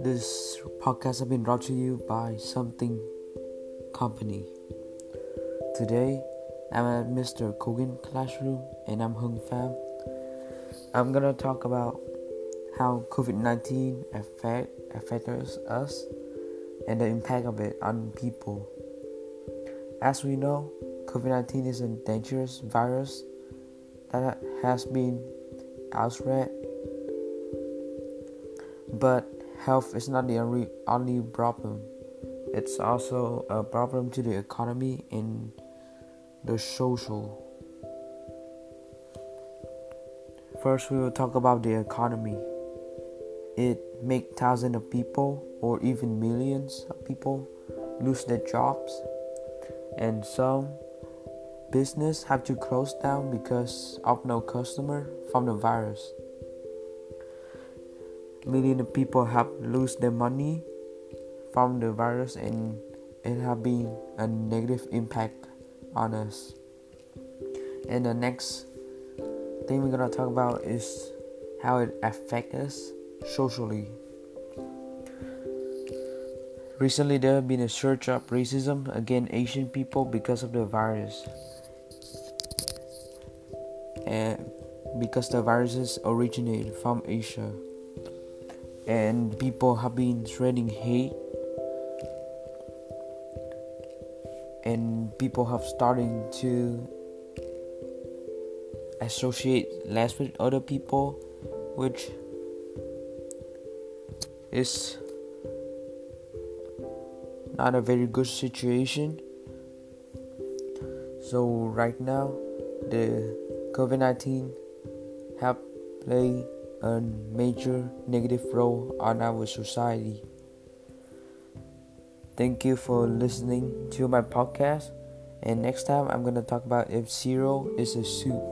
This podcast has been brought to you by Something Company. Today, I'm at Mr. Kogan classroom and I'm Hung Pham. I'm gonna talk about how COVID-19 affect affects us and the impact of it on people. As we know, COVID-19 is a dangerous virus that has been outspread, but health is not the only, problem. It's also a problem to the economy and the social. First, we will talk about the economy. It make thousands of people or even millions of people lose their jobs, and some business have to close down because of no customer from the virus millions of people have lost their money from the virus and it have been a negative impact on us. And the next thing we're gonna talk about is how it affects us socially. Recently, there have been a surge of racism against Asian people because of the virus, and because the viruses originated from Asia. And people have been spreading hate. And people have starting to associate less with other people which is not a very good situation so right now the covid-19 have played a major negative role on our society. Thank you for listening to my podcast. And next time, I'm to talk about if zero is a soup.